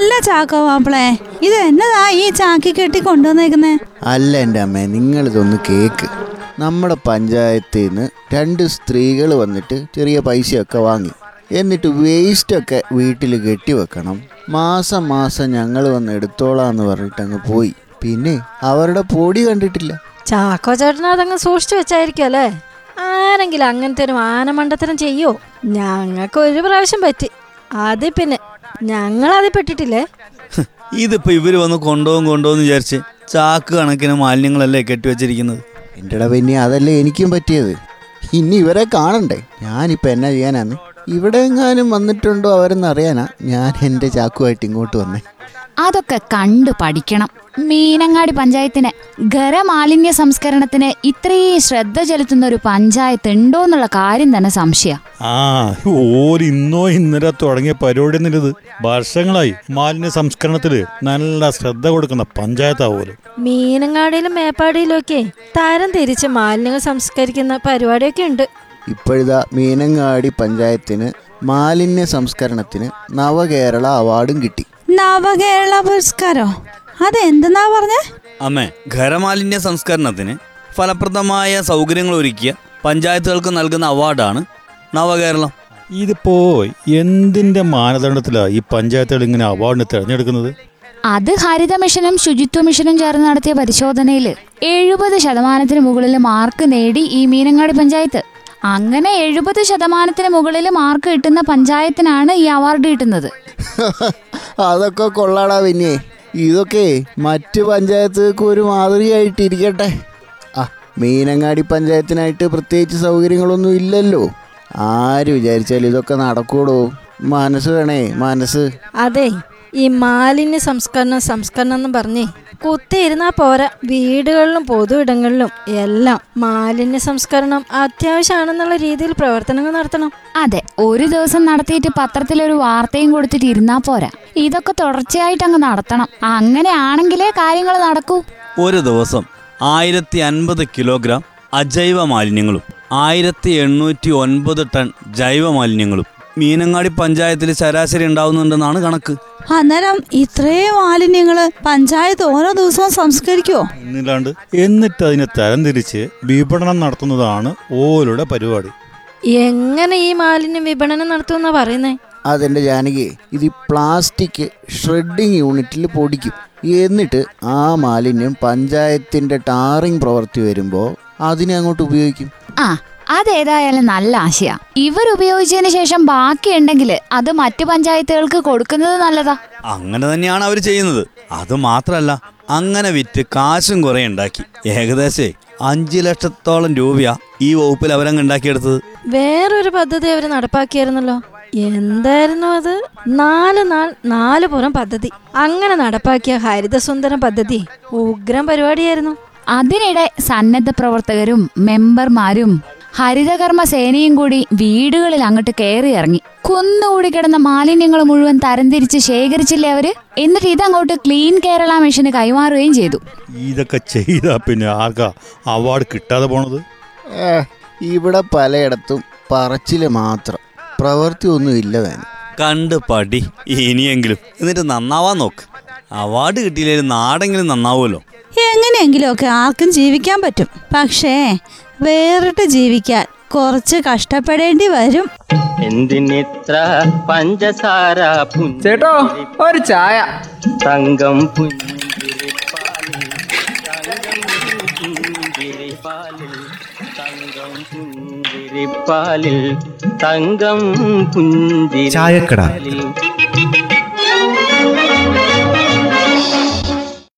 പുഞ്ചിരിപ്പാലിൽ ചാക്കോ മാപ്പിളെ. ഇത് എന്നതാ ഈ ചാക്കി കെട്ടി കൊണ്ടുവന്നേക്കുന്നേ? അല്ല എന്റെ അമ്മേ നിങ്ങളിതൊന്ന് കേക്ക്. നമ്മുടെ പഞ്ചായത്തിൽ നിന്ന് രണ്ട് സ്ത്രീകൾ വന്നിട്ട് ചെറിയ പൈസയൊക്കെ വാങ്ങി. എന്നിട്ട് വേസ്റ്റൊക്കെ വീട്ടിൽ കെട്ടിവെക്കണം മാസം മാസം ഞങ്ങൾ വന്ന് എടുത്തോളാന്ന് പറഞ്ഞിട്ട് അങ്ങ് പോയി. പിന്നെ അവരുടെ പൊടി കണ്ടിട്ടില്ല. ചാക്കോ ചേട്ടൻ അതങ്ങ് സൂക്ഷിച്ചു വെച്ചായിരിക്കും അല്ലേ? ആരെങ്കിലും അങ്ങനത്തെ ഒരു ആനമണ്ടത്തരം ചെയ്യോ? ഞങ്ങൾക്ക് ഒരു പ്രാവശ്യം പറ്റി. അത് പിന്നെ ഞങ്ങൾ അതിൽ പെട്ടിട്ടില്ലേ? ഇതിപ്പോ ഇവർ വന്ന് കൊണ്ടുപോകും കൊണ്ടുപോകും വിചാരിച്ച് ചാക്ക് കണക്കിന് മാലിന്യങ്ങളല്ലേ കെട്ടിവെച്ചിരിക്കുന്നത് എന്റെ പിന്നെ അതല്ലേ എനിക്കും പറ്റിയത്. ഇനി ഇവരെ കാണണ്ടേ? ഞാനിപ്പോൾ എന്നാ ചെയ്യാനാന്ന്? ഇവിടെ എങ്ങാനും വന്നിട്ടുണ്ടോ അവരെന്ന് അറിയാനാ ഞാൻ എന്റെ ചാക്കുമായിട്ട് ഇങ്ങോട്ട് വന്നേ. അതൊക്കെ കണ്ടു പഠിക്കണം. മീനങ്ങാടി പഞ്ചായത്തിന് ഖരമാലിന്യ സംസ്കരണത്തിന് ഇത്രയും ശ്രദ്ധ ചെലുത്തുന്ന ഒരു പഞ്ചായത്ത് ഉണ്ടോ എന്നുള്ള കാര്യം തന്നെ സംശയ. ആ ഓര് ഇന്നോ ഇന്നലെ തുടങ്ങിയ പരിപാടി വർഷങ്ങളായി മാലിന്യ സംസ്കരണത്തിൽ നല്ല ശ്രദ്ധ കൊടുക്കുന്ന പഞ്ചായത്താ പോലും മീനങ്ങാടിയിലും മേപ്പാടിയിലും ഒക്കെ തരം തിരിച്ച് മാലിന്യങ്ങൾ സംസ്കരിക്കുന്ന പരിപാടിയൊക്കെ ഉണ്ട്. ഇപ്പോഴിതാ മീനങ്ങാടി പഞ്ചായത്തിന് മാലിന്യ സംസ്കരണത്തിന് നവകേരള അവാർഡും കിട്ടി. നവകേരള പുരസ്കാരോ? അതെന്തെന്നാ പറഞ്ഞേ? അമ്മേ ഖരമാലിന്യ സംസ്കരണത്തിന് ഫലപ്രദമായ സൗകര്യങ്ങൾ ഒരുക്കിയ പഞ്ചായത്തുകൾക്ക് നൽകുന്ന അവാർഡാണ് നവകേരളം. ഇതിപ്പോ എന്തിന്റെ മാനദണ്ഡത്തിലാണ് ഈ പഞ്ചായത്തുകൾ ഇങ്ങനെ അവാർഡിന് തിരഞ്ഞെടുക്കുന്നത്? അത് ഹരിത മിഷനും ശുചിത്വ മിഷനും ചേർന്ന് നടത്തിയ പരിശോധനയിൽ എഴുപത് ശതമാനത്തിന് മുകളിൽ മാർക്ക് നേടി ഈ മീനങ്ങാടി പഞ്ചായത്ത്. അങ്ങനെ എഴുപത് ശതമാനത്തിന് മുകളിൽ മാർക്ക് കിട്ടുന്ന പഞ്ചായത്തിനാണ് ഈ അവാർഡ് കിട്ടുന്നത്. അതൊക്കെ കൊള്ളാടാ പിന്നെ ഇതൊക്കെ മറ്റ് പഞ്ചായത്തുകൾക്ക് ഒരു മാതൃകയായിട്ടിരിക്കട്ടെ. ആ മീനങ്ങാടി പഞ്ചായത്തിനായിട്ട് പ്രത്യേകിച്ച് സൗകര്യങ്ങളൊന്നും ഇല്ലല്ലോ. ആര് വിചാരിച്ചാലും ഇതൊക്കെ നടക്കൂടോ മനസ്സ് വേണേ മനസ്സ്. അതെ ഈ മാലിന്യ സംസ്കരണം സംസ്കരണം എന്ന് പറഞ്ഞേ കുത്തിയിരുന്നാ പോരാ. വീടുകളിലും പൊതു ഇടങ്ങളിലും എല്ലാം മാലിന്യ സംസ്കരണം അത്യാവശ്യമാണെന്നുള്ള രീതിയിൽ പ്രവർത്തനങ്ങൾ നടത്തണം. അതെ ഒരു ദിവസം നടത്തിയിട്ട് പത്രത്തിൽ ഒരു വാർത്തയും കൊടുത്തിട്ട് ഇരുന്നാ പോരാ. ഇതൊക്കെ തുടർച്ചയായിട്ട് അങ്ങ് നടത്തണം. അങ്ങനെയാണെങ്കിലേ കാര്യങ്ങൾ നടക്കൂ. ഒരു ദിവസം ആയിരത്തി അൻപത് കിലോഗ്രാം അജൈവ മാലിന്യങ്ങളും ആയിരത്തി എണ്ണൂറ്റി ഒൻപത് ടൺ ജൈവ മാലിന്യങ്ങളും മീനങ്ങാടി പഞ്ചായത്തിൽ ശരാശരി ഉണ്ടാവുന്നുണ്ടെന്നാണ് കണക്ക്. അന്നേരം ഇത്രയും മാലിന്യങ്ങൾ പഞ്ചായത്ത് ഓരോ ദിവസവും സംസ്കരിക്കുവോ? എന്നില്ലാണ്ട് എന്നിട്ട് അതിനെ തരംതിരിച്ച് വിപണനം നടത്തുന്നതാണ് ഓരോടെ പരിപാടി. എങ്ങനെ ഈ മാലിന്യം വിപണനം നടത്തുമെന്നാ പറയുന്നേ? അതെന്റെ ജാനകി ഇത് പ്ലാസ്റ്റിക് ഷ്രെഡിങ് യൂണിറ്റിൽ പൊടിക്കും. എന്നിട്ട് ആ മാലിന്യം പഞ്ചായത്തിന്റെ ടാറിങ് പ്രവൃത്തി വരുമ്പോൾ അതിനെ അങ്ങോട്ട് ഉപയോഗിക്കും. ആ അതേതായാലും നല്ല ആശയ. ഇവർ ഉപയോഗിച്ചതിന് ശേഷം ബാക്കിയുണ്ടെങ്കിൽ അത് മറ്റു പഞ്ചായത്തുകൾക്ക് കൊടുക്കുന്നത് നല്ലതാ. അങ്ങനെ തന്നെയാണ് അവർ ചെയ്യുന്നത്. അത് മാത്രല്ല അങ്ങനെ വിറ്റ് കാശും കുറെ ഉണ്ടാക്കി. ഏകദേശം അഞ്ചു ലക്ഷത്തോളം രൂപയാ ഈ വകുപ്പിൽ അവരങ്ങ് ഉണ്ടാക്കിയെടുത്തത്. വേറൊരു പദ്ധതി അവർ നടപ്പാക്കിയായിരുന്നല്ലോ. എന്തായിരുന്നു അത്? നാല് നാൾ നാല് പുറം പദ്ധതി. അങ്ങനെ നടപ്പാക്കിയ ഹരിതസുന്ദരം പദ്ധതി ഉഗ്രം പരിപാടിയായിരുന്നു. അതിനിടെ സന്നദ്ധ പ്രവർത്തകരും മെമ്പർമാരും ഹരിതകർമ്മ സേനയും കൂടി വീടുകളിൽ അങ്ങോട്ട് കയറി ഇറങ്ങി. കുന്നുകൂടി കിടന്ന മാലിന്യങ്ങൾ മുഴുവൻ തരംതിരിച്ച് ശേഖരിച്ചില്ലേ അവർ? എന്നിട്ട് ഇതങ്ങോട്ട് ക്ലീൻ കേരള മിഷന് കൈമാറുകയും ചെയ്തു. ഇതൊക്കെ ചെയ്താ പിന്നെ ആർക്കാ അവാർഡ് കിട്ടാതെ പോണത്? ഇവിടെ പലയിടത്തും പറച്ചിൽ മാത്രം. പ്രവൃത്തി ഒന്നും ഇല്ല താനും കണ്ട് പടി ഇനിയെങ്കിലും. എന്നിട്ട് നന്നാവാൻ നോക്ക്. അവാർഡ് കിട്ടിയില്ലെങ്കിൽ നാടെങ്കിലും നന്നാവുമല്ലോ. എങ്ങനെയെങ്കിലുമൊക്കെ ആർക്കും ജീവിക്കാൻ പറ്റും. പക്ഷേ വേറിട്ട് ജീവിക്കാൻ കുറച്ച് കഷ്ടപ്പെടേണ്ടി വരും. എന്തിനിത്ര പഞ്ചസാര ചേട്ടോ ഒരു ചായ. തങ്കം പുഞ്ചിരിപ്പാലിൽ തങ്കം പുഞ്ചിരിപ്പാലിൽ തങ്കം പുഞ്ചിരിപ്പാലിൽ തങ്കം ചായക്കട.